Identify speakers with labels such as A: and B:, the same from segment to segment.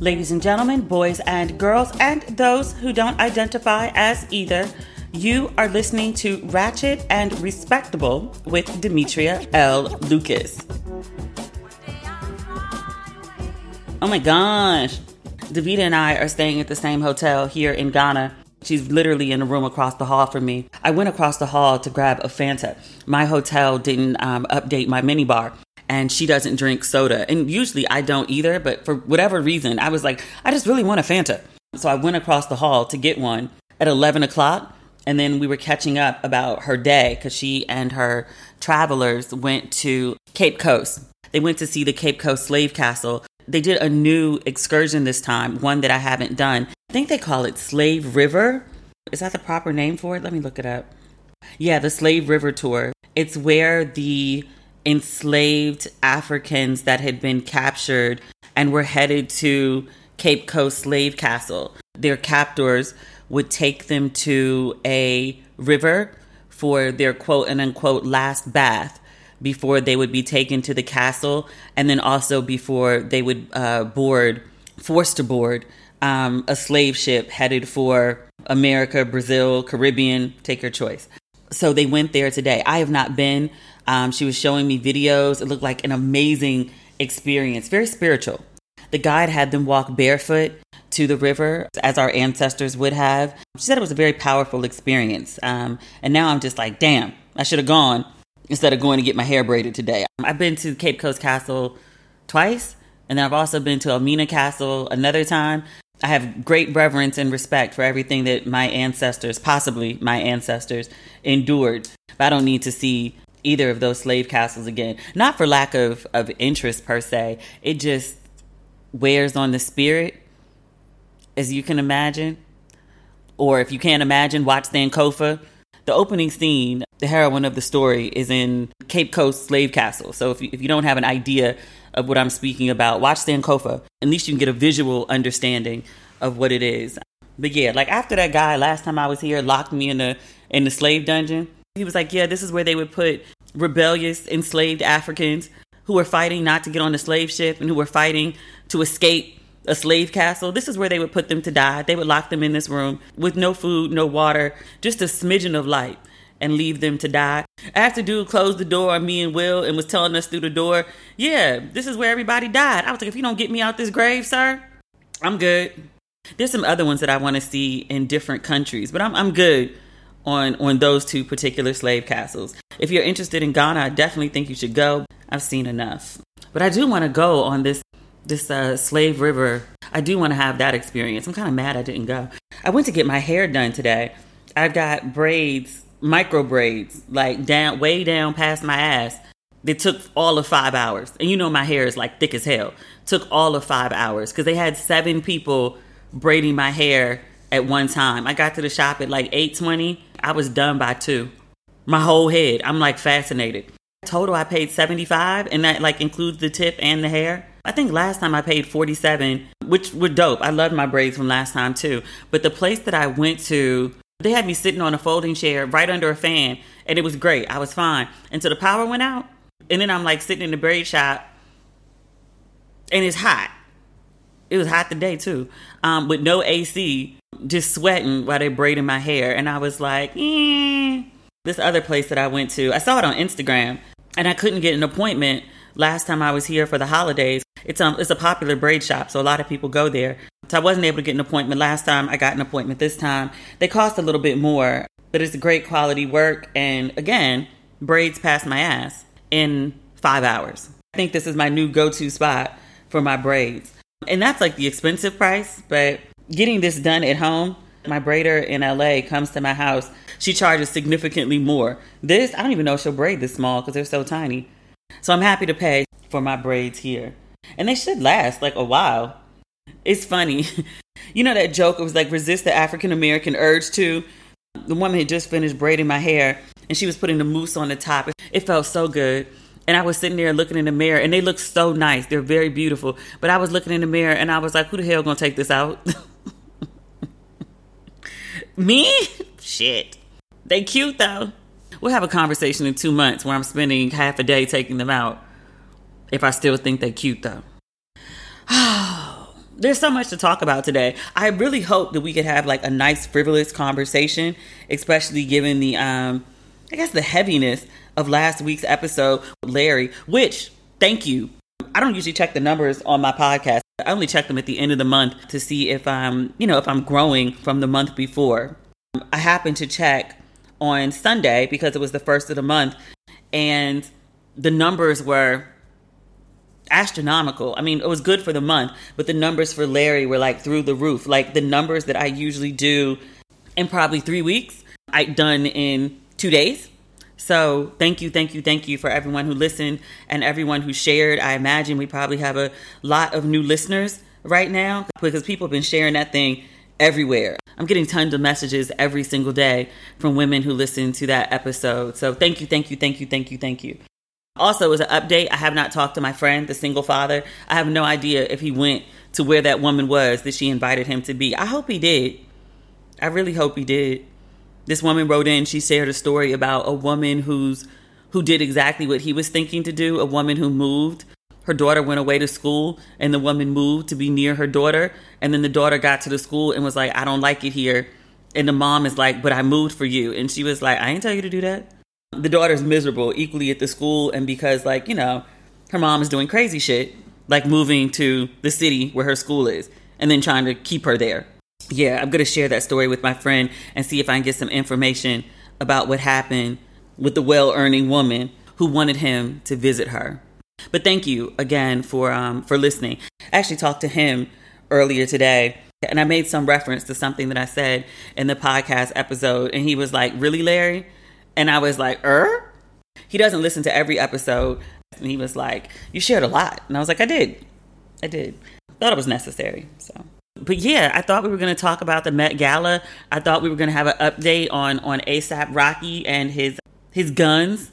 A: Ladies and gentlemen, boys and girls, and those who don't identify as either, you are listening to Ratchet and Respectable with Demetria L. Lucas. Oh my gosh. Davita and I are staying at the same hotel here in Ghana. She's literally in a room across the hall from me. I went across the hall to grab a Fanta. My hotel didn't um, update my minibar and she doesn't drink soda. And usually I don't either, but for whatever reason, I was like, I just really want a Fanta. So I went across the hall to get one at 11 o'clock. And then we were catching up about her day because she and her travelers went to Cape Coast. They went to see the Cape Coast Slave Castle. They did a new excursion this time, one that I haven't done. I think they call it Slave River. Is that the proper name for it? Let me look it up. Yeah, the Slave River Tour. It's where the enslaved Africans that had been captured and were headed to Cape Coast Slave Castle. Their captors would take them to a river for their quote and unquote last bath before they would be taken to the castle, and then also before they would uh, board, forced to board, um, a slave ship headed for America, Brazil, Caribbean, take your choice. So they went there today. I have not been. Um, she was showing me videos. It looked like an amazing experience, very spiritual. The guide had them walk barefoot to the river as our ancestors would have. She said it was a very powerful experience. Um, and now I'm just like, damn, I should have gone instead of going to get my hair braided today. I've been to Cape Coast Castle twice, and then I've also been to Elmina Castle another time. I have great reverence and respect for everything that my ancestors, possibly my ancestors, endured. But I don't need to see either of those slave castles again. Not for lack of, of interest per se. It just wears on the spirit, as you can imagine. Or if you can't imagine, watch Sankofa. The opening scene, the heroine of the story, is in Cape Coast Slave Castle. So if you, if you don't have an idea of what I'm speaking about, watch Sankofa. At least you can get a visual understanding of what it is. But yeah, like after that guy last time I was here locked me in the in the slave dungeon he was like, yeah, this is where they would put rebellious enslaved Africans who were fighting not to get on the slave ship and who were fighting to escape a slave castle. This is where they would put them to die. They would lock them in this room with no food, no water, just a smidgen of light and leave them to die. After dude closed the door on me and Will and was telling us through the door, yeah, this is where everybody died. I was like, if you don't get me out this grave, sir, I'm good. There's some other ones that I want to see in different countries, but I'm, I'm good on on those two particular slave castles. If you're interested in Ghana, I definitely think you should go. I've seen enough, but I do want to go on this this uh, slave river. I do want to have that experience. I'm kind of mad I didn't go. I went to get my hair done today. I've got braids, micro braids, like down way down past my ass. They took all of five hours, and you know my hair is like thick as hell. Took all of five hours because they had seven people braiding my hair at one time. I got to the shop at like 8:20. I was done by 2. My whole head. I'm like fascinated. Total I paid 75 and that like includes the tip and the hair. I think last time I paid 47, which were dope. I loved my braids from last time too. But the place that I went to, they had me sitting on a folding chair right under a fan and it was great. I was fine until the power went out. And then I'm like sitting in the braid shop and it's hot. It was hot today too, um, with no AC just sweating while they braiding my hair. And I was like, eh. This other place that I went to, I saw it on Instagram and I couldn't get an appointment last time I was here for the holidays. It's um it's a popular braid shop, so a lot of people go there. So I wasn't able to get an appointment last time. I got an appointment this time. They cost a little bit more, but it's great quality work and again, braids past my ass in 5 hours. I think this is my new go-to spot for my braids. And that's like the expensive price, but getting this done at home, my braider in LA comes to my house. She charges significantly more. This, I don't even know if she'll braid this small because they're so tiny. So I'm happy to pay for my braids here. And they should last like a while. It's funny. you know that joke? It was like resist the African American urge to. The woman had just finished braiding my hair and she was putting the mousse on the top. It felt so good. And I was sitting there looking in the mirror and they look so nice. They're very beautiful. But I was looking in the mirror and I was like, who the hell gonna take this out? Me? Shit. They cute though. We'll have a conversation in two months where I'm spending half a day taking them out. If I still think they cute though. there's so much to talk about today. I really hope that we could have like a nice frivolous conversation, especially given the um I guess the heaviness of last week's episode with Larry, which thank you. I don't usually check the numbers on my podcast. I only check them at the end of the month to see if I'm, you know, if I'm growing from the month before. I happened to check on Sunday because it was the first of the month and the numbers were astronomical. I mean, it was good for the month, but the numbers for Larry were like through the roof. Like the numbers that I usually do in probably three weeks, I done in two days. So thank you, thank you, thank you for everyone who listened and everyone who shared. I imagine we probably have a lot of new listeners right now because people have been sharing that thing everywhere. I'm getting tons of messages every single day from women who listen to that episode. So thank you, thank you, thank you, thank you, thank you. Also, as an update, I have not talked to my friend, the single father. I have no idea if he went to where that woman was that she invited him to be. I hope he did. I really hope he did. This woman wrote in, she shared a story about a woman who's who did exactly what he was thinking to do, a woman who moved. Her daughter went away to school and the woman moved to be near her daughter, and then the daughter got to the school and was like, "I don't like it here." And the mom is like, "But I moved for you." And she was like, "I didn't tell you to do that." The daughter's miserable equally at the school and because like, you know, her mom is doing crazy shit, like moving to the city where her school is and then trying to keep her there yeah, I'm going to share that story with my friend and see if I can get some information about what happened with the well earning woman who wanted him to visit her. But thank you again for um, for listening. I actually talked to him earlier today, and I made some reference to something that I said in the podcast episode, and he was like, "Really, Larry?" And I was like, "Er." He doesn't listen to every episode, and he was like, "You shared a lot," and I was like, "I did, I did. Thought it was necessary." So but yeah, I thought we were going to talk about the Met Gala. I thought we were going to have an update on on ASAP Rocky and his his guns.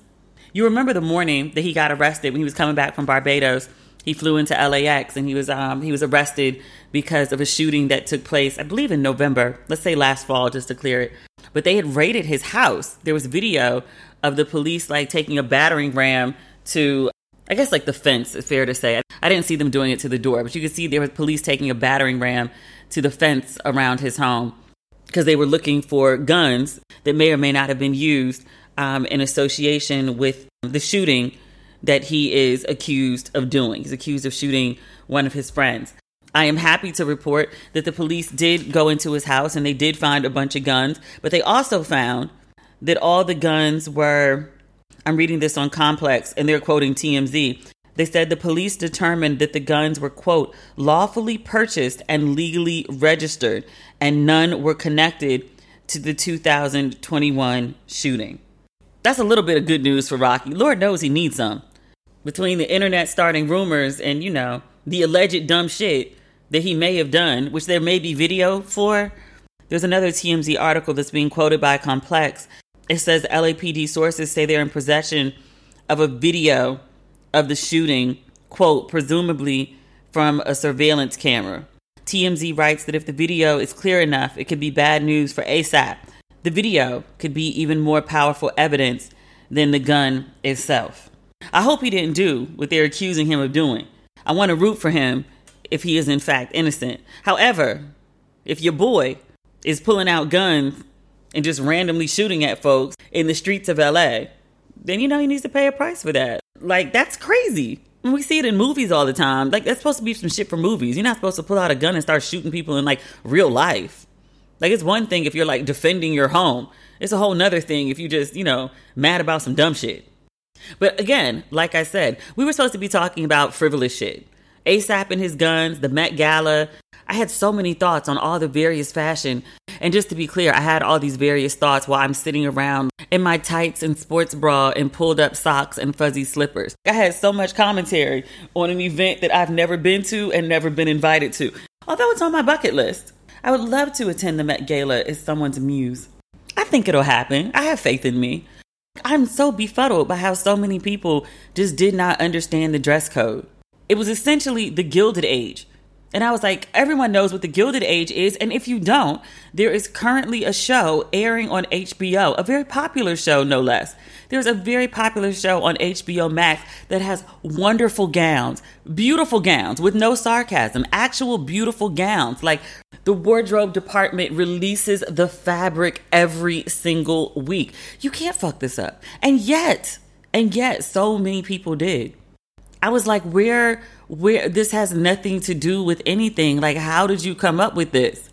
A: You remember the morning that he got arrested when he was coming back from Barbados. He flew into LAX and he was um, he was arrested because of a shooting that took place, I believe, in November. Let's say last fall, just to clear it. But they had raided his house. There was video of the police like taking a battering ram to I guess like the fence is fair to say. I didn't see them doing it to the door, but you could see there was police taking a battering ram to the fence around his home because they were looking for guns that may or may not have been used um, in association with the shooting that he is accused of doing. He's accused of shooting one of his friends. I am happy to report that the police did go into his house and they did find a bunch of guns, but they also found that all the guns were I'm reading this on Complex, and they're quoting TMZ. They said the police determined that the guns were, quote, lawfully purchased and legally registered, and none were connected to the 2021 shooting. That's a little bit of good news for Rocky. Lord knows he needs some. Between the internet starting rumors and, you know, the alleged dumb shit that he may have done, which there may be video for, there's another TMZ article that's being quoted by Complex it says LAPD sources say they're in possession of a video of the shooting, quote, presumably from a surveillance camera. TMZ writes that if the video is clear enough, it could be bad news for ASAP. The video could be even more powerful evidence than the gun itself. I hope he didn't do what they're accusing him of doing. I want to root for him if he is in fact innocent. However, if your boy is pulling out guns and just randomly shooting at folks in the streets of LA, then you know he needs to pay a price for that. Like that's crazy. we see it in movies all the time. Like that's supposed to be some shit for movies. You're not supposed to pull out a gun and start shooting people in like real life. Like it's one thing if you're like defending your home. It's a whole nother thing if you just, you know, mad about some dumb shit. But again, like I said, we were supposed to be talking about frivolous shit. ASAP and his guns, the Met Gala. I had so many thoughts on all the various fashion and just to be clear, I had all these various thoughts while I'm sitting around in my tights and sports bra and pulled up socks and fuzzy slippers. I had so much commentary on an event that I've never been to and never been invited to, although it's on my bucket list. I would love to attend the Met Gala as someone's muse. I think it'll happen. I have faith in me. I'm so befuddled by how so many people just did not understand the dress code. It was essentially the Gilded Age And I was like, everyone knows what the Gilded Age is. And if you don't, there is currently a show airing on HBO, a very popular show, no less. There's a very popular show on HBO Max that has wonderful gowns, beautiful gowns with no sarcasm, actual beautiful gowns. Like the wardrobe department releases the fabric every single week. You can't fuck this up. And yet, and yet, so many people did. I was like, where, where, this has nothing to do with anything. Like, how did you come up with this?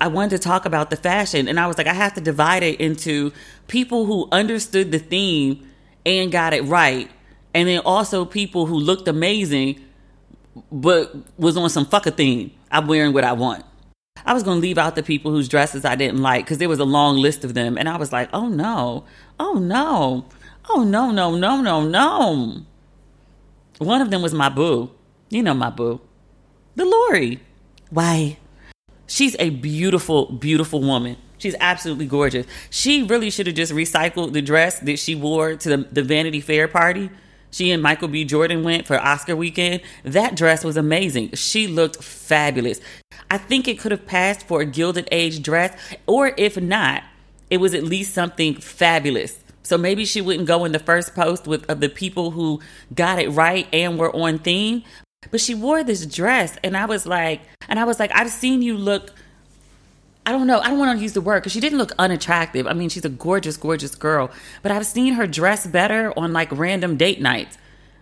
A: I wanted to talk about the fashion, and I was like, I have to divide it into people who understood the theme and got it right, and then also people who looked amazing but was on some fucker theme. I'm wearing what I want. I was going to leave out the people whose dresses I didn't like because there was a long list of them, and I was like, oh no, oh no, oh no, no, no, no, no. One of them was my boo. You know my boo. The Lori. Why? She's a beautiful, beautiful woman. She's absolutely gorgeous. She really should have just recycled the dress that she wore to the, the Vanity Fair party. She and Michael B. Jordan went for Oscar weekend. That dress was amazing. She looked fabulous. I think it could have passed for a Gilded Age dress, or if not, it was at least something fabulous. So maybe she wouldn't go in the first post with of the people who got it right and were on theme. But she wore this dress, and I was like, and I was like, I've seen you look. I don't know. I don't want to use the word because she didn't look unattractive. I mean, she's a gorgeous, gorgeous girl. But I've seen her dress better on like random date nights.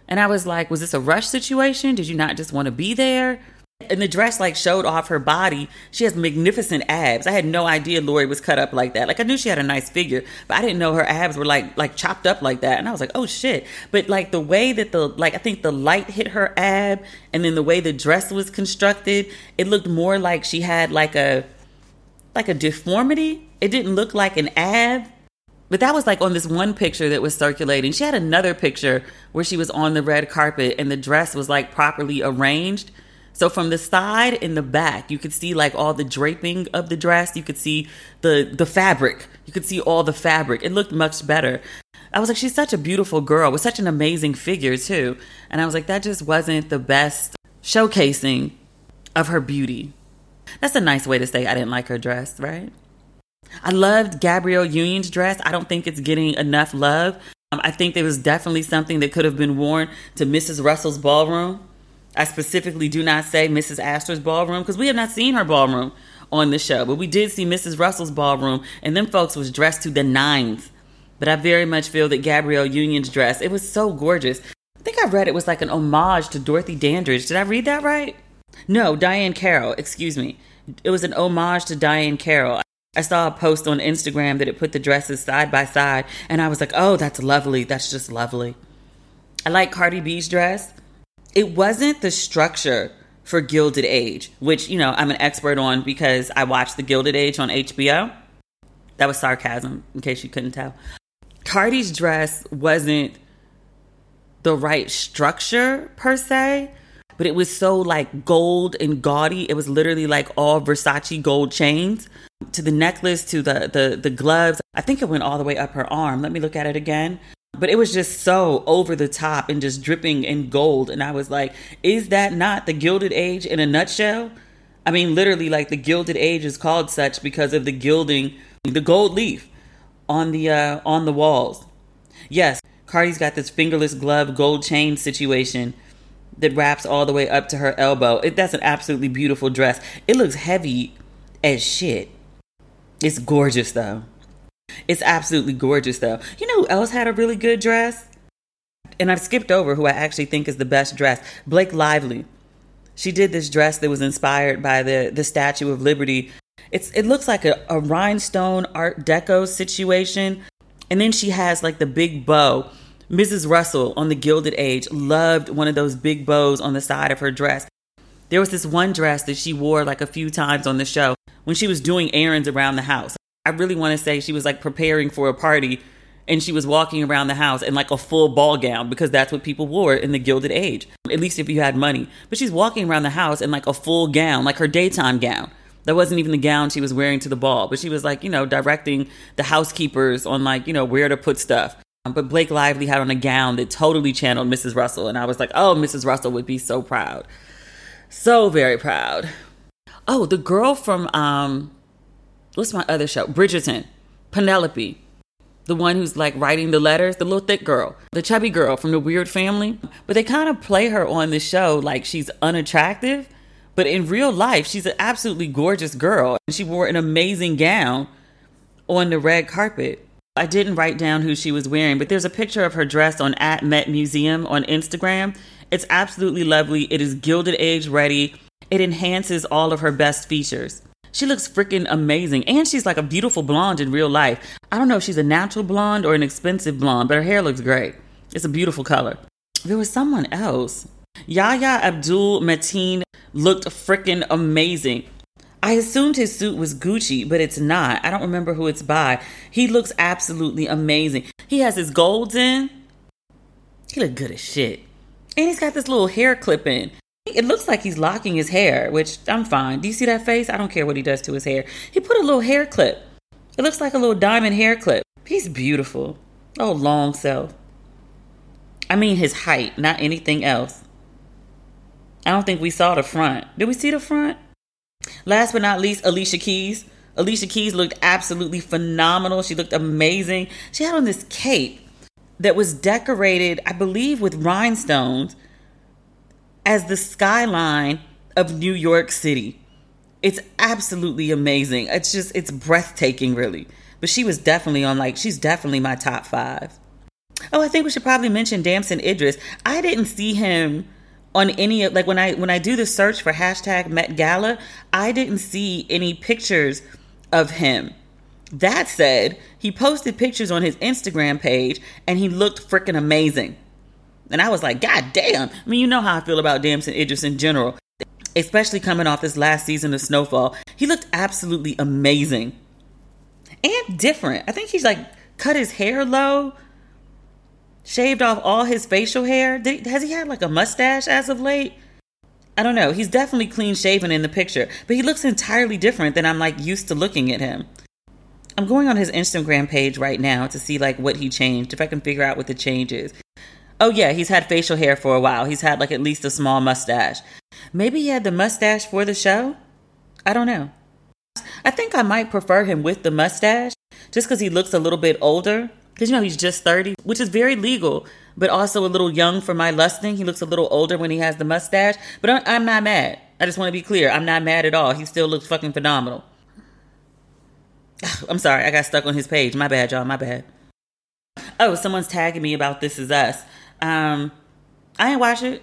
A: And I was like, was this a rush situation? Did you not just want to be there? And the dress like showed off her body. She has magnificent abs. I had no idea Lori was cut up like that. Like I knew she had a nice figure, but I didn't know her abs were like like chopped up like that. And I was like, oh shit. But like the way that the like I think the light hit her ab and then the way the dress was constructed, it looked more like she had like a like a deformity. It didn't look like an ab. But that was like on this one picture that was circulating. She had another picture where she was on the red carpet and the dress was like properly arranged so from the side and the back, you could see like all the draping of the dress. You could see the the fabric. You could see all the fabric. It looked much better. I was like, she's such a beautiful girl with such an amazing figure too. And I was like, that just wasn't the best showcasing of her beauty. That's a nice way to say I didn't like her dress, right? I loved Gabrielle Union's dress. I don't think it's getting enough love. Um, I think there was definitely something that could have been worn to Mrs. Russell's ballroom. I specifically do not say Mrs. Astor's ballroom because we have not seen her ballroom on the show, but we did see Mrs. Russell's ballroom, and them folks was dressed to the nines. But I very much feel that Gabrielle Union's dress, it was so gorgeous. I think I read it was like an homage to Dorothy Dandridge. Did I read that right? No, Diahann Carroll, excuse me. It was an homage to Diahann Carroll. I saw a post on Instagram that it put the dresses side by side, and I was like, oh, that's lovely. That's just lovely. I like Cardi B's dress it wasn't the structure for Gilded Age, which, you know, I'm an expert on because I watched The Gilded Age on HBO. That was sarcasm, in case you couldn't tell. Cardi's dress wasn't the right structure per se, but it was so like gold and gaudy. It was literally like all Versace gold chains to the necklace, to the the the gloves. I think it went all the way up her arm. Let me look at it again but it was just so over the top and just dripping in gold. And i was like is that not the gilded age in a nutshell? I mean literally like the gilded age is called such because of the gilding the gold leaf on the uh on the walls. Yes cardi's got this fingerless glove gold chain situation that wraps all the way up to her elbow. It, that's an absolutely beautiful dress. It looks heavy as shit. It's gorgeous though it's absolutely gorgeous, though. You know who else had a really good dress? And I've skipped over who I actually think is the best dress Blake Lively. She did this dress that was inspired by the, the Statue of Liberty. It's, it looks like a, a rhinestone Art Deco situation. And then she has like the big bow. Mrs. Russell on the Gilded Age loved one of those big bows on the side of her dress. There was this one dress that she wore like a few times on the show when she was doing errands around the house. I really want to say she was like preparing for a party and she was walking around the house in like a full ball gown because that's what people wore in the Gilded Age, at least if you had money. But she's walking around the house in like a full gown, like her daytime gown. That wasn't even the gown she was wearing to the ball, but she was like, you know, directing the housekeepers on like, you know, where to put stuff. But Blake Lively had on a gown that totally channeled Mrs. Russell. And I was like, oh, Mrs. Russell would be so proud. So very proud. Oh, the girl from um what's my other show? Bridgerton. Penelope. The one who's like writing the letters, the little thick girl, the chubby girl from the weird family. But they kind of play her on the show like she's unattractive. But in real life, she's an absolutely gorgeous girl. And she wore an amazing gown on the red carpet. I didn't write down who she was wearing, but there's a picture of her dress on at Met Museum on Instagram. It's absolutely lovely. It is Gilded Age ready. It enhances all of her best features. She looks freaking amazing. And she's like a beautiful blonde in real life. I don't know if she's a natural blonde or an expensive blonde, but her hair looks great. It's a beautiful color. There was someone else. Yahya Abdul Mateen looked freaking amazing. I assumed his suit was Gucci, but it's not. I don't remember who it's by. He looks absolutely amazing. He has his golds in. He look good as shit. And he's got this little hair clip in. It looks like he's locking his hair, which I'm fine. Do you see that face? I don't care what he does to his hair. He put a little hair clip. It looks like a little diamond hair clip. He's beautiful. Oh, long self. I mean his height, not anything else. I don't think we saw the front. Did we see the front? Last but not least, Alicia Keys. Alicia Keys looked absolutely phenomenal. She looked amazing. She had on this cape that was decorated, I believe, with rhinestones as the skyline of New York City. It's absolutely amazing. It's just, it's breathtaking, really. But she was definitely on, like, she's definitely my top five. Oh, I think we should probably mention Damson Idris. I didn't see him on any of like when I when I do the search for hashtag Met Gala, I didn't see any pictures of him. That said, he posted pictures on his Instagram page and he looked freaking amazing. And I was like, God damn. I mean, you know how I feel about Damson Idris in general, especially coming off this last season of Snowfall. He looked absolutely amazing and different. I think he's like cut his hair low shaved off all his facial hair. Did, has he had like a mustache as of late? I don't know. He's definitely clean shaven in the picture, but he looks entirely different than I'm like used to looking at him. I'm going on his Instagram page right now to see like what he changed, if I can figure out what the change is. Oh yeah, he's had facial hair for a while. He's had like at least a small mustache. Maybe he had the mustache for the show? I don't know. I think I might prefer him with the mustache just because he looks a little bit older because you know he's just 30, which is very legal, but also a little young for my lusting. He looks a little older when he has the mustache, but I'm not mad. I just want to be clear. I'm not mad at all. He still looks fucking phenomenal. I'm sorry, I got stuck on his page. My bad, y'all. My bad. Oh, someone's tagging me about This Is Us. Um, I ain't watch it.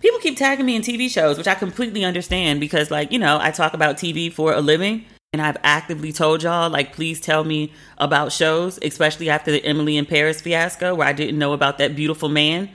A: People keep tagging me in TV shows, which I completely understand because, like, you know, I talk about TV for a living. And I've actively told y'all, like, please tell me about shows, especially after the Emily in Paris fiasco, where I didn't know about that beautiful man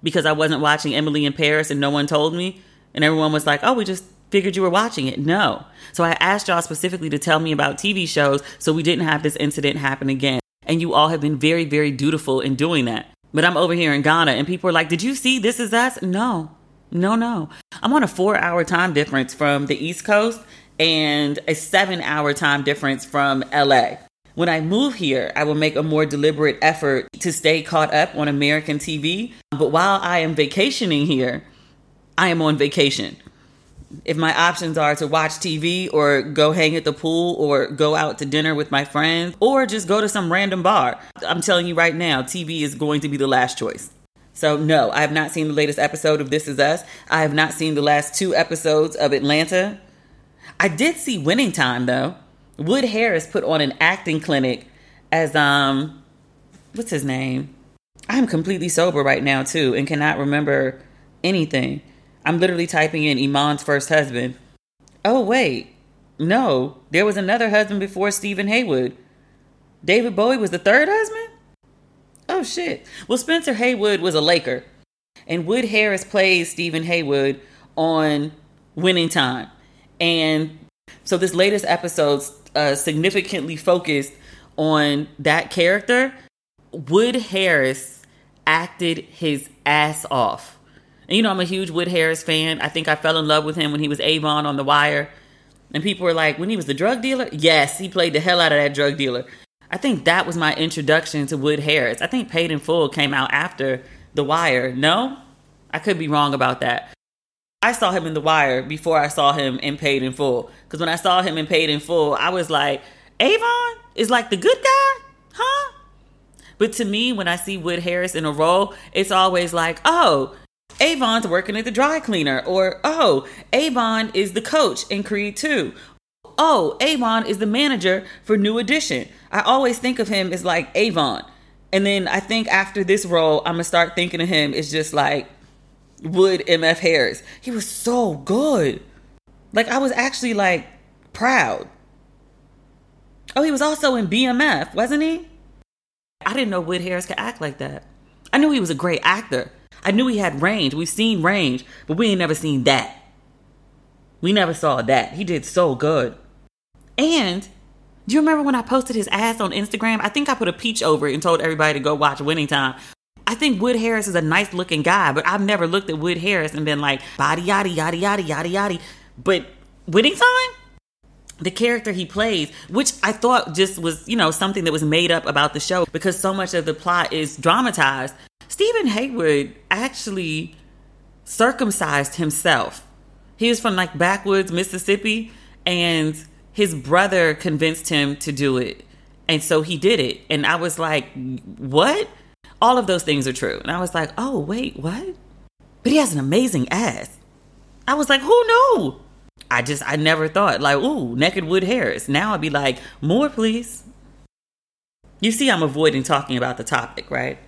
A: because I wasn't watching Emily in Paris and no one told me. And everyone was like, oh, we just figured you were watching it. No. So I asked y'all specifically to tell me about TV shows so we didn't have this incident happen again. And you all have been very, very dutiful in doing that. But I'm over here in Ghana and people are like, did you see This Is Us? No. No, no. I'm on a four hour time difference from the East Coast and a seven hour time difference from LA. When I move here, I will make a more deliberate effort to stay caught up on American TV. But while I am vacationing here, I am on vacation. If my options are to watch TV or go hang at the pool or go out to dinner with my friends or just go to some random bar, I'm telling you right now, TV is going to be the last choice. So, no, I have not seen the latest episode of This Is Us. I have not seen the last two episodes of Atlanta. I did see Winning Time though. Wood Harris put on an acting clinic as um what's his name? I'm completely sober right now too and cannot remember anything. I'm literally typing in Iman's first husband. Oh wait. No, there was another husband before Stephen Haywood. David Bowie was the third husband? Oh shit. Well, Spencer Haywood was a Laker. And Wood Harris plays Stephen Haywood on Winning Time. And so this latest episode uh, significantly focused on that character. Wood Harris acted his ass off. And you know, I'm a huge Wood Harris fan. I think I fell in love with him when he was Avon on The Wire. And people were like, when he was the drug dealer? Yes, he played the hell out of that drug dealer. I think that was my introduction to Wood Harris. I think Paid in Full came out after The Wire. No? I could be wrong about that. I saw him in The Wire before I saw him in Paid in Full. Because when I saw him in Paid in Full, I was like, Avon is like the good guy, huh? But to me, when I see Wood Harris in a role, it's always like, oh, Avon's working at the dry cleaner, or oh, Avon is the coach in Creed 2. Oh, Avon is the manager for New Edition. I always think of him as like Avon. And then I think after this role, I'm gonna start thinking of him as just like Wood MF Harris. He was so good. Like I was actually like proud. Oh, he was also in BMF, wasn't he? I didn't know Wood Harris could act like that. I knew he was a great actor. I knew he had range. We've seen range, but we ain't never seen that. We never saw that. He did so good. And do you remember when I posted his ass on Instagram? I think I put a peach over it and told everybody to go watch Winning Time. I think Wood Harris is a nice looking guy, but I've never looked at Wood Harris and been like, body yada yada yada yada yada. But Winning Time? the character he plays, which I thought just was, you know, something that was made up about the show because so much of the plot is dramatized. Steven Haywood actually circumcised himself. He was from like backwoods Mississippi, and his brother convinced him to do it. And so he did it. And I was like, what? All of those things are true. And I was like, oh, wait, what? But he has an amazing ass. I was like, who knew? I just I never thought like, ooh, naked Wood Harris. Now I'd be like, more please. You see, I'm avoiding talking about the topic, right?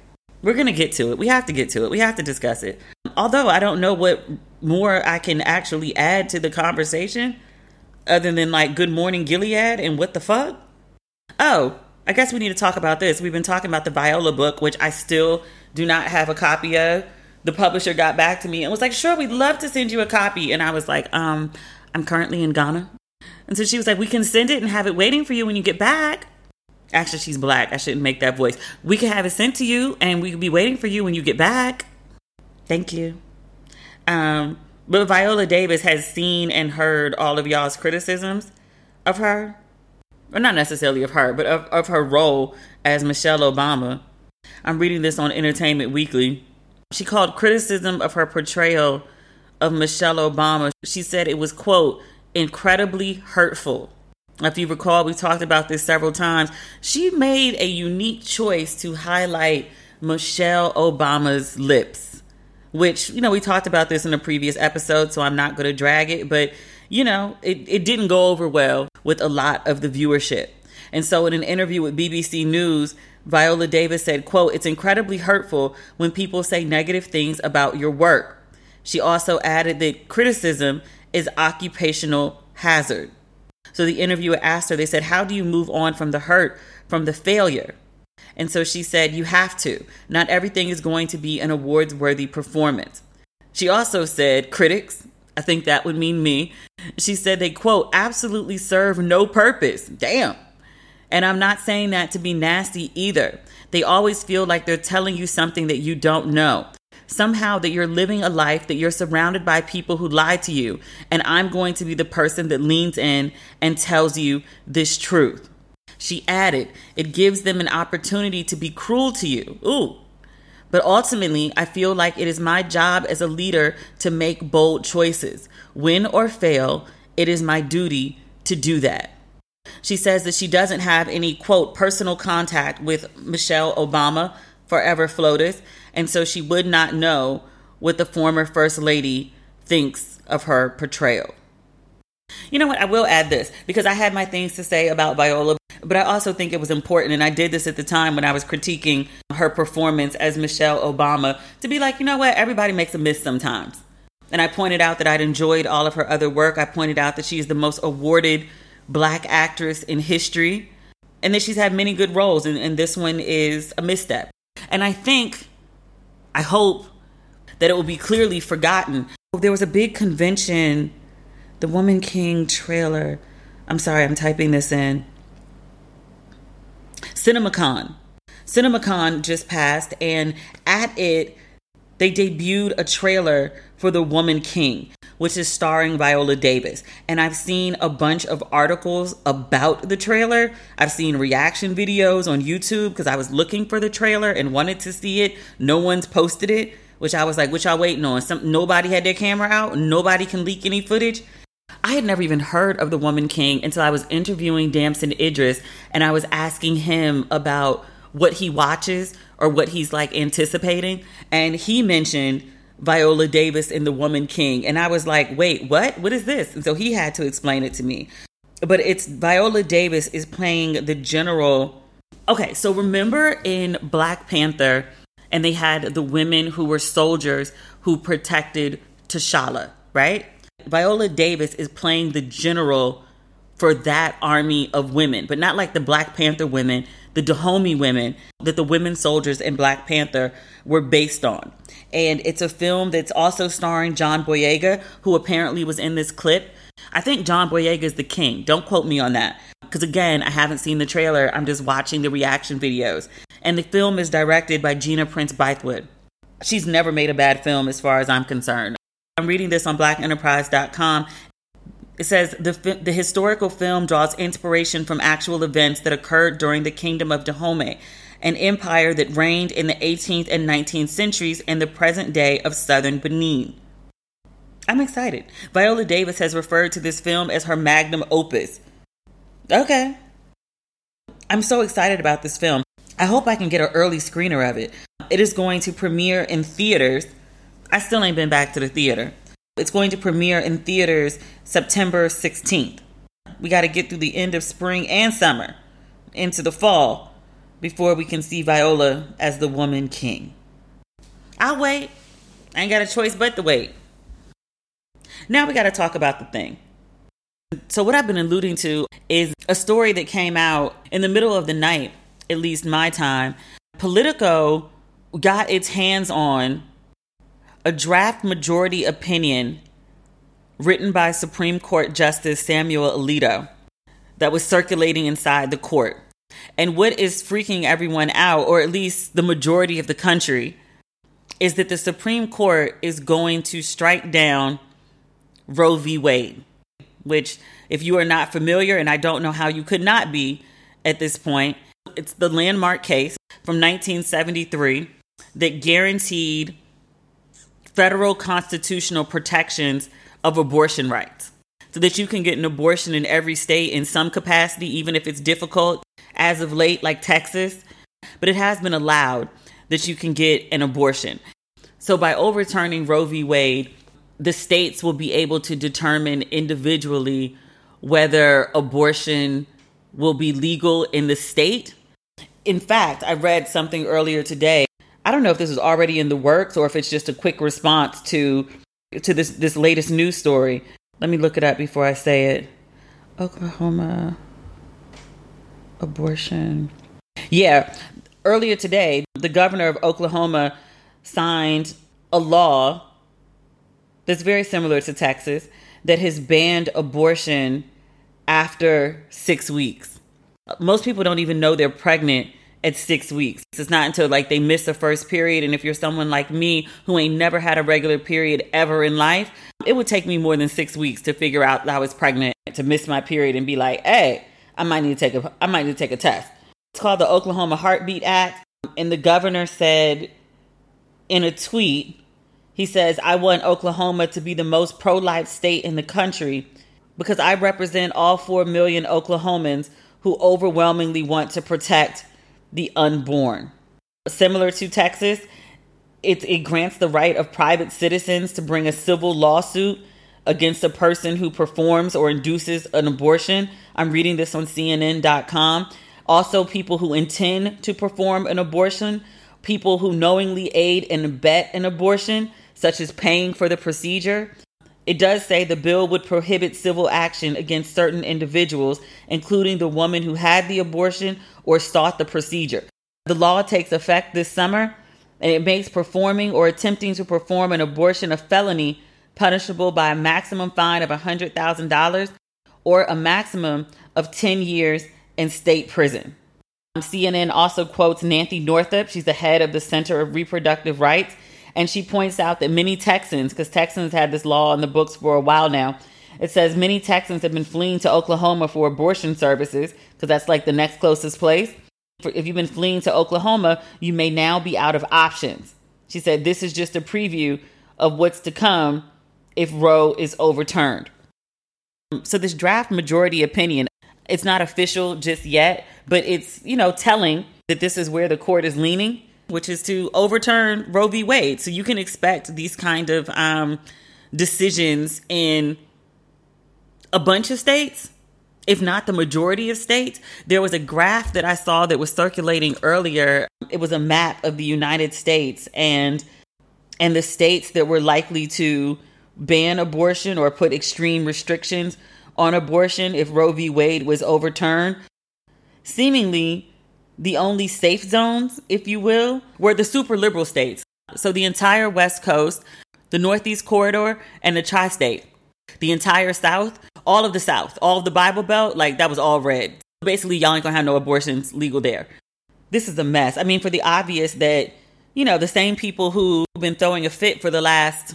A: We're gonna get to it. We have to get to it. We have to discuss it. Although I don't know what more I can actually add to the conversation other than like good morning Gilead and what the fuck? Oh, I guess we need to talk about this. We've been talking about the Viola book, which I still do not have a copy of. The publisher got back to me and was like, sure, we'd love to send you a copy. And I was like, um, I'm currently in Ghana. And so she was like, We can send it and have it waiting for you when you get back. Actually, she's black. I shouldn't make that voice. We can have it sent to you and we can be waiting for you when you get back. Thank you. Um, but Viola Davis has seen and heard all of y'all's criticisms of her. Or not necessarily of her, but of, of her role as Michelle Obama. I'm reading this on Entertainment Weekly. She called criticism of her portrayal of Michelle Obama. She said it was, quote, incredibly hurtful. If you recall, we talked about this several times. She made a unique choice to highlight Michelle Obama's lips, which, you know, we talked about this in a previous episode, so I'm not going to drag it, but, you know, it, it didn't go over well with a lot of the viewership. And so in an interview with BBC News, Viola Davis said, quote, it's incredibly hurtful when people say negative things about your work. She also added that criticism is occupational hazard. So the interviewer asked her, they said, How do you move on from the hurt, from the failure? And so she said, You have to. Not everything is going to be an awards worthy performance. She also said, Critics, I think that would mean me. She said they, quote, absolutely serve no purpose. Damn. And I'm not saying that to be nasty either. They always feel like they're telling you something that you don't know somehow that you're living a life that you're surrounded by people who lie to you. And I'm going to be the person that leans in and tells you this truth. She added, it gives them an opportunity to be cruel to you. Ooh. But ultimately, I feel like it is my job as a leader to make bold choices. Win or fail, it is my duty to do that. She says that she doesn't have any, quote, personal contact with Michelle Obama, forever FLOTUS, and so she would not know what the former First Lady thinks of her portrayal. You know what? I will add this because I had my things to say about Viola, but I also think it was important, and I did this at the time when I was critiquing her performance as Michelle Obama, to be like, you know what? Everybody makes a miss sometimes. And I pointed out that I'd enjoyed all of her other work. I pointed out that she is the most awarded black actress in history, and that she's had many good roles, and, and this one is a misstep. And I think I hope that it will be clearly forgotten. There was a big convention, the Woman King trailer. I'm sorry, I'm typing this in. CinemaCon. CinemaCon just passed, and at it, they debuted a trailer for The Woman King, which is starring Viola Davis. And I've seen a bunch of articles about the trailer. I've seen reaction videos on YouTube because I was looking for the trailer and wanted to see it. No one's posted it, which I was like, "What y'all waiting on?" Some nobody had their camera out. Nobody can leak any footage. I had never even heard of the Woman King until I was interviewing Damson Idris, and I was asking him about what he watches or what he's like anticipating, and he mentioned Viola Davis in The Woman King, and I was like, "Wait, what? What is this?" And so he had to explain it to me. But it's Viola Davis is playing the general. Okay, so remember in Black Panther and they had the women who were soldiers who protected T'Challa, right? Viola Davis is playing the general for that army of women, but not like the Black Panther women, the Dahomey women that the women soldiers in Black Panther were based on. And it's a film that's also starring John Boyega, who apparently was in this clip. I think John Boyega is the king. Don't quote me on that. Because again, I haven't seen the trailer, I'm just watching the reaction videos and the film is directed by Gina Prince Bythewood. She's never made a bad film as far as I'm concerned. I'm reading this on blackenterprise.com. It says the, the historical film draws inspiration from actual events that occurred during the Kingdom of Dahomey, an empire that reigned in the 18th and 19th centuries and the present day of southern Benin. I'm excited. Viola Davis has referred to this film as her magnum opus. Okay. I'm so excited about this film. I hope I can get an early screener of it. It is going to premiere in theaters. I still ain't been back to the theater. It's going to premiere in theaters September 16th. We got to get through the end of spring and summer into the fall before we can see Viola as the woman king. I'll wait. I ain't got a choice but to wait. Now we got to talk about the thing. So, what I've been alluding to is a story that came out in the middle of the night at least my time, Politico got its hands on a draft majority opinion written by Supreme Court Justice Samuel Alito that was circulating inside the court. And what is freaking everyone out, or at least the majority of the country, is that the Supreme Court is going to strike down Roe v. Wade, which, if you are not familiar, and I don't know how you could not be at this point, it's the landmark case from 1973 that guaranteed federal constitutional protections of abortion rights so that you can get an abortion in every state in some capacity, even if it's difficult as of late, like Texas. But it has been allowed that you can get an abortion. So by overturning Roe v. Wade, the states will be able to determine individually whether abortion will be legal in the state in fact, I read something earlier today. I don't know if this is already in the works or if it's just a quick response to to this this latest news story. Let me look it up before I say it. Oklahoma abortion. Yeah, earlier today, the governor of Oklahoma signed a law that's very similar to Texas that has banned abortion after 6 weeks most people don't even know they're pregnant at six weeks. It's not until like they miss the first period. And if you're someone like me who ain't never had a regular period ever in life, it would take me more than six weeks to figure out that I was pregnant to miss my period and be like, hey, I might need to take a I might need to take a test. It's called the Oklahoma Heartbeat Act. And the governor said in a tweet, he says, I want Oklahoma to be the most pro life state in the country because I represent all 4 million Oklahomans who overwhelmingly want to protect the unborn. Similar to Texas, it, it grants the right of private citizens to bring a civil lawsuit against a person who performs or induces an abortion. I'm reading this on CNN.com. Also, people who intend to perform an abortion, people who knowingly aid and abet an abortion, such as paying for the procedure, it does say the bill would prohibit civil action against certain individuals, including the woman who had the abortion or sought the procedure. The law takes effect this summer and it makes performing or attempting to perform an abortion a felony punishable by a maximum fine of $100,000 or a maximum of 10 years in state prison. Um, CNN also quotes Nancy Northup. She's the head of the Center of Reproductive Rights. And she points out that many Texans, because Texans had this law in the books for a while now, it says many Texans have been fleeing to Oklahoma for abortion services, because that's like the next closest place. If you've been fleeing to Oklahoma, you may now be out of options. She said, This is just a preview of what's to come if Roe is overturned. Um, so, this draft majority opinion, it's not official just yet, but it's, you know, telling that this is where the court is leaning, which is to overturn Roe v. Wade. So, you can expect these kind of um, decisions in a bunch of states if not the majority of states. There was a graph that I saw that was circulating earlier. It was a map of the United States and and the states that were likely to ban abortion or put extreme restrictions on abortion if Roe v. Wade was overturned. Seemingly, the only safe zones, if you will, were the super liberal states. So the entire West Coast, the Northeast Corridor, and the Tri State. The entire South all of the South, all of the Bible Belt, like that was all red. Basically, y'all ain't gonna have no abortions legal there. This is a mess. I mean, for the obvious that, you know, the same people who've been throwing a fit for the last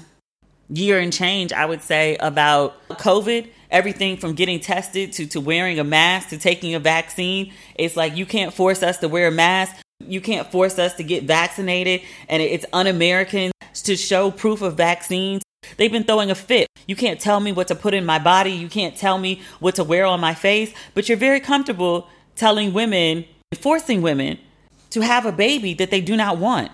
A: year and change, I would say, about COVID, everything from getting tested to, to wearing a mask to taking a vaccine. It's like you can't force us to wear a mask. You can't force us to get vaccinated. And it's un American to show proof of vaccines. They've been throwing a fit. You can't tell me what to put in my body. You can't tell me what to wear on my face, but you're very comfortable telling women, forcing women to have a baby that they do not want.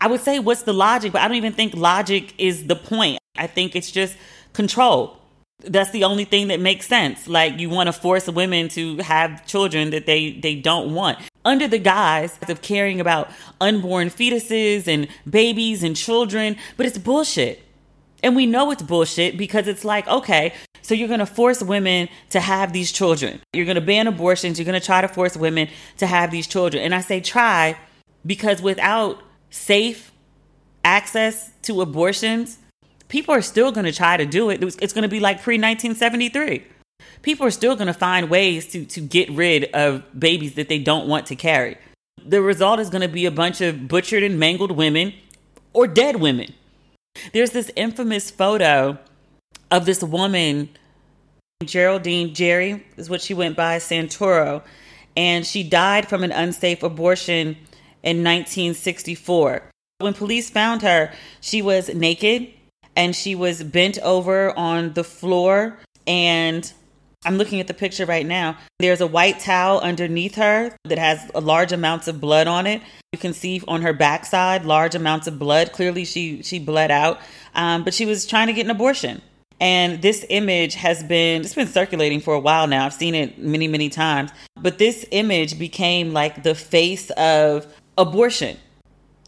A: I would say, what's the logic? But I don't even think logic is the point. I think it's just control. That's the only thing that makes sense. Like you want to force women to have children that they, they don't want under the guise of caring about unborn fetuses and babies and children, but it's bullshit. And we know it's bullshit because it's like, okay, so you're going to force women to have these children. You're going to ban abortions. You're going to try to force women to have these children. And I say try because without safe access to abortions, people are still going to try to do it. It's going to be like pre 1973. People are still going to find ways to, to get rid of babies that they don't want to carry. The result is going to be a bunch of butchered and mangled women or dead women there's this infamous photo of this woman, Geraldine Gerri is what she went by, Santoro, and she died from an unsafe abortion in 1964. When police found her, she was naked and she was bent over on the floor and I'm looking at the picture right now. There's a white towel underneath her that has large amounts of blood on it. You can see on her backside large amounts of blood. Clearly, she she bled out, um, but she was trying to get an abortion. And this image has been it's been circulating for a while now. I've seen it many many times. But this image became like the face of abortion.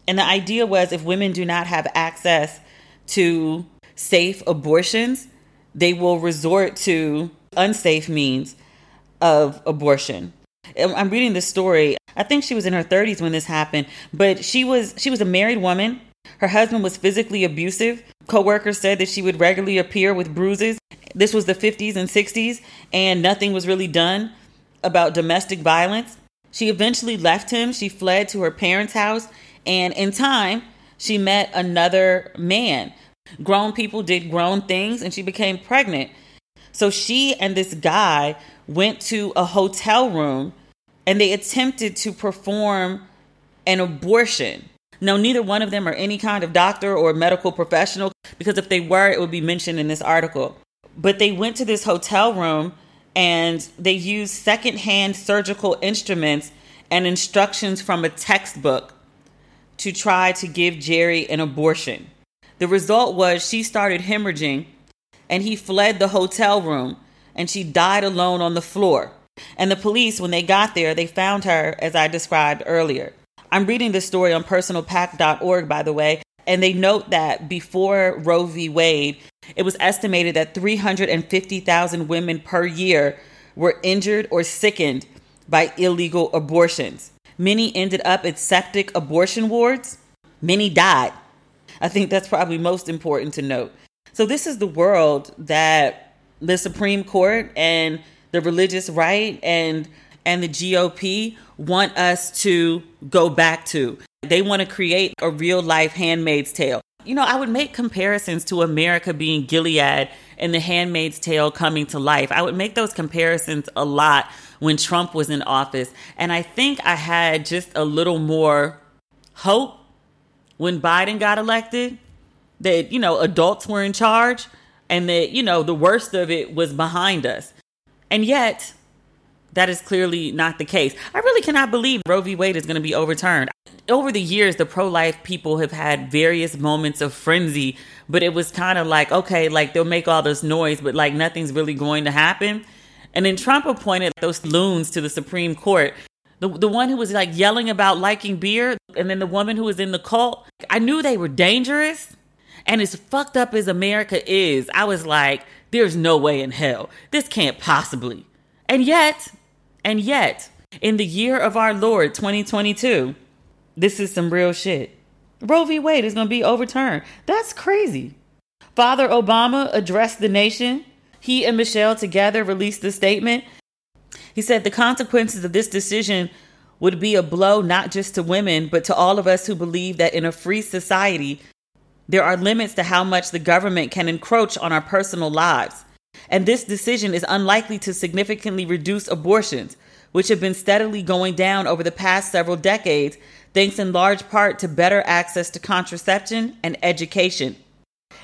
A: And the idea was if women do not have access to safe abortions, they will resort to unsafe means of abortion. Um, I'm reading this story. I think she was in her 30s when this happened, but she was she was a married woman. Her husband was physically abusive. Coworkers said that she would regularly appear with bruises. This was the 50s and 60s and nothing was really done about domestic violence. She eventually left him. She fled to her parents' house and in time she met another man. Grown people did grown things and she became pregnant so she and this guy went to a hotel room and they attempted to perform an abortion. Now, neither one of them are any kind of doctor or medical professional because if they were, it would be mentioned in this article. But they went to this hotel room and they used secondhand surgical instruments and instructions from a textbook to try to give Gerri an abortion. The result was she started hemorrhaging and he fled the hotel room and she died alone on the floor. And the police, when they got there, they found her as I described earlier. I'm reading this story on personalpac.org, by the way, and they note that before Roe v. Wade, it was estimated that 350,000 women per year were injured or sickened by illegal abortions. Many ended up at septic abortion wards. Many died. I think that's probably most important to note. So this is the world that the Supreme Court and the religious right and and the GOP want us to go back to. They want to create a real life handmaid's tale. You know, I would make comparisons to America being Gilead and the handmaid's tale coming to life. I would make those comparisons a lot when Trump was in office. And I think I had just a little more hope when Biden got elected that, you know, adults were in charge and that, you know, the worst of it was behind us. And yet, that is clearly not the case. I really cannot believe Roe v. Wade is going to be overturned. Over the years, the pro life people have had various moments of frenzy, but it was kind of like, okay, like they'll make all this noise, but like nothing's really going to happen. And then Trump appointed those loons to the Supreme Court. The, the one who was like yelling about liking beer, and then the woman who was in the cult. I knew they were dangerous. And as fucked up as America is, I was like, there's no way in hell. This can't possibly. And yet, and yet, in the year of our Lord 2022, this is some real shit. Roe v. Wade is going to be overturned. That's crazy. Father Obama addressed the nation. He and Michelle together released a statement. He said the consequences of this decision would be a blow not just to women, but to all of us who believe that in a free society, there are limits to how much the government can encroach on our personal lives. And this decision is unlikely to significantly reduce abortions, which have been steadily going down over the past several decades, thanks in large part to better access to contraception and education.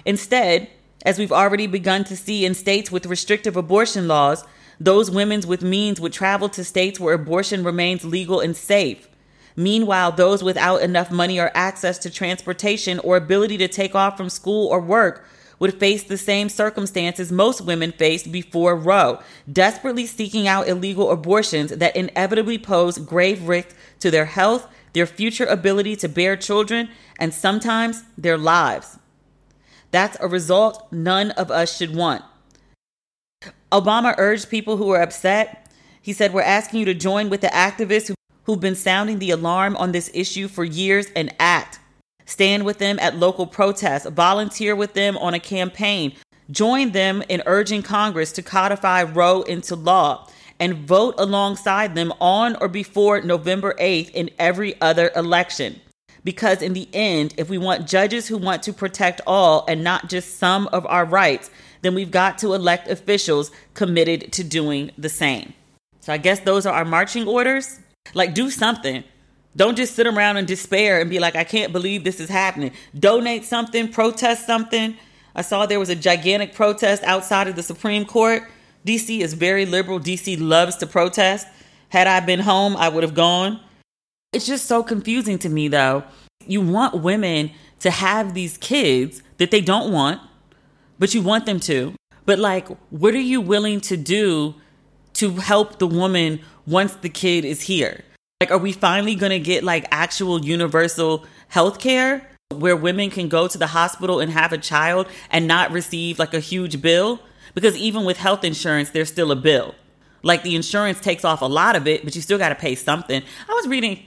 A: Instead, as we've already begun to see in states with restrictive abortion laws, those women with means would travel to states where abortion remains legal and safe. Meanwhile, those without enough money or access to transportation or ability to take off from school or work would face the same circumstances most women faced before Roe, desperately seeking out illegal abortions that inevitably pose grave risks to their health, their future ability to bear children, and sometimes their lives. That's a result none of us should want. Obama urged people who were upset. He said, We're asking you to join with the activists who who've been sounding the alarm on this issue for years and act. Stand with them at local protests, volunteer with them on a campaign, join them in urging Congress to codify Roe into law, and vote alongside them on or before November 8th in every other election. Because in the end, if we want judges who want to protect all and not just some of our rights, then we've got to elect officials committed to doing the same. So I guess those are our marching orders. Like, do something. Don't just sit around in despair and be like, I can't believe this is happening. Donate something, protest something. I saw there was a gigantic protest outside of the Supreme Court. DC is very liberal. DC loves to protest. Had I been home, I would have gone. It's just so confusing to me, though. You want women to have these kids that they don't want, but you want them to. But, like, what are you willing to do to help the woman once the kid is here? Like, are we finally going to get like actual universal health care where women can go to the hospital and have a child and not receive like a huge bill? Because even with health insurance, there's still a bill. Like, the insurance takes off a lot of it, but you still got to pay something. I was reading,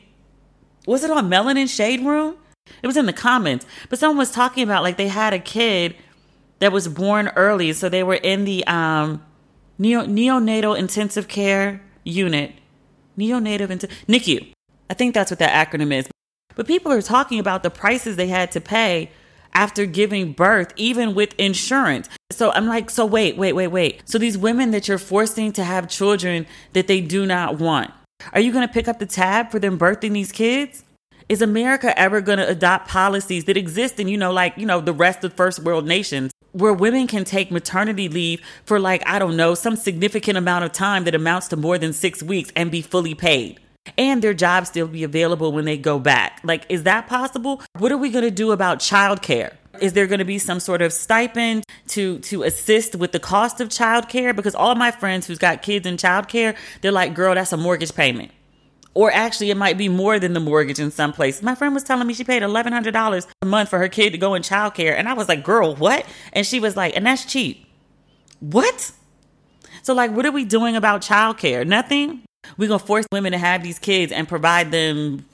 A: was it on Melanin Shade Room? It was in the comments, but someone was talking about like they had a kid that was born early, so they were in the um, neo- neonatal intensive care unit neonatal into NICU. I think that's what that acronym is. But people are talking about the prices they had to pay after giving birth, even with insurance. So I'm like, so wait, wait, wait, wait. So these women that you're forcing to have children that they do not want, are you going to pick up the tab for them birthing these kids? Is America ever going to adopt policies that exist in, you know, like, you know, the rest of first world nations where women can take maternity leave for like, I don't know, some significant amount of time that amounts to more than six weeks and be fully paid. And their job still be available when they go back. Like, is that possible? What are we going to do about childcare? Is there going to be some sort of stipend to to assist with the cost of childcare? Because all my friends who's got kids in childcare, they're like, "Girl, that's a mortgage payment." Or actually, it might be more than the mortgage in some places. My friend was telling me she paid $1,100 a month for her kid to go in childcare. And I was like, girl, what? And she was like, and that's cheap. What? So, like, what are we doing about childcare? Nothing? We're going to force women to have these kids and provide them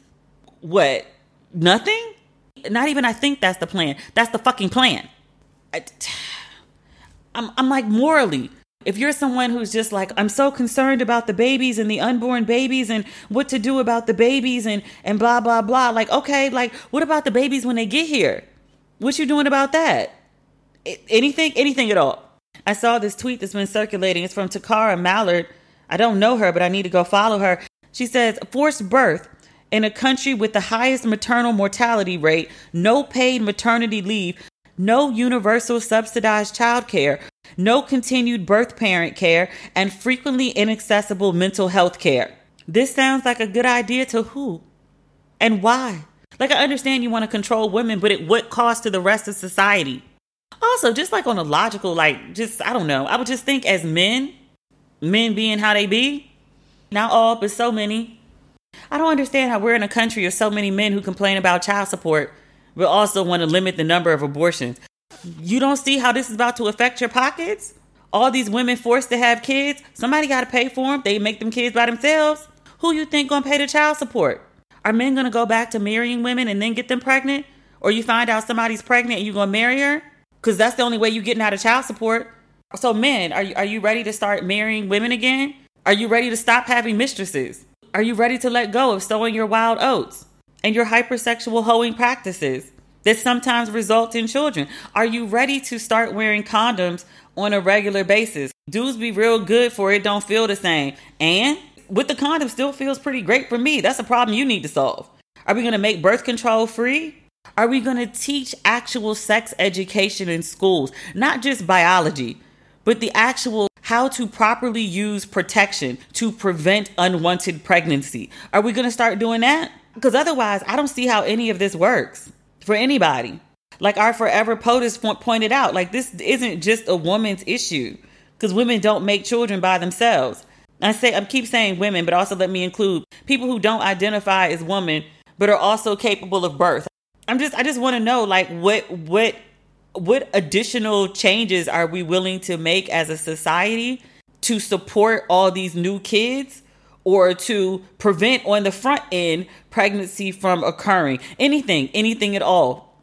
A: what? Nothing? Not even I think that's the plan. That's the fucking plan. I, I'm, I'm like, morally, if you're someone who's just like, I'm so concerned about the babies and the unborn babies and what to do about the babies and, and blah, blah, blah. Like, okay, like, what about the babies when they get here? What you doing about that? Anything, anything at all. I saw this tweet that's been circulating. It's from Takara Mallard. I don't know her, but I need to go follow her. She says, forced birth in a country with the highest maternal mortality rate, no paid maternity leave, no universal subsidized childcare, no continued birth parent care, and frequently inaccessible mental health care. This sounds like a good idea to who? And why? Like, I understand you want to control women, but at what cost to the rest of society? Also, just like on a logical, like, just, I don't know, I would just think as men, men being how they be, not all, but so many. I don't understand how we're in a country of so many men who complain about child support, but also want to limit the number of abortions. You don't see how this is about to affect your pockets? All these women forced to have kids, somebody got to pay for them. They make them kids by themselves. Who you think gonna pay the child support? Are men gonna go back to marrying women and then get them pregnant? Or you find out somebody's pregnant and you gonna marry her? Because that's the only way you getting out of child support. So men, are you, are you ready to start marrying women again? Are you ready to stop having mistresses? Are you ready to let go of sowing your wild oats and your hypersexual hoeing practices that sometimes result in children? Are you ready to start wearing condoms on a regular basis? Dudes be real good for it, don't feel the same. And with the condom still feels pretty great for me. That's a problem you need to solve. Are we going to make birth control free? Are we going to teach actual sex education in schools? Not just biology, but the actual how to properly use protection to prevent unwanted pregnancy. Are we going to start doing that? Because otherwise, I don't see how any of this works for anybody. Like our forever POTUS pointed out, like this isn't just a woman's issue because women don't make children by themselves. I say I keep saying women, but also let me include people who don't identify as women but are also capable of birth. I'm just I just want to know like what what what additional changes are we willing to make as a society to support all these new kids or to prevent on the front end pregnancy from occurring anything anything at all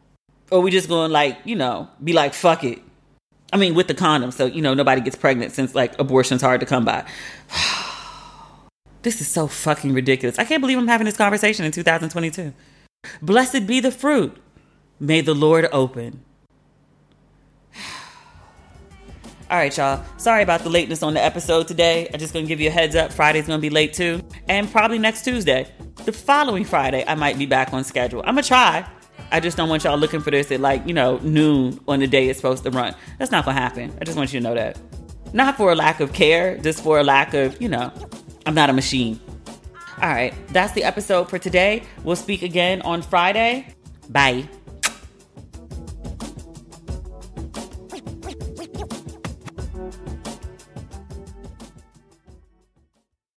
A: or we just going like you know be like fuck it I mean, with the condom, so you know nobody gets pregnant since like abortion's hard to come by. this is so fucking ridiculous. I can't believe I'm having this conversation in 2022. Blessed be the fruit. May the Lord open. All right, y'all. Sorry about the lateness on the episode today. I'm just gonna give you a heads up. Friday's gonna be late too, and probably next Tuesday. The following Friday, I might be back on schedule. I'm gonna try. I just don't want y'all looking for this at like, you know, noon on the day it's supposed to run. That's not gonna happen. I just want you to know that. Not for a lack of care, just for a lack of, you know, I'm not a machine. All right, that's the episode for today. We'll speak again on Friday. Bye.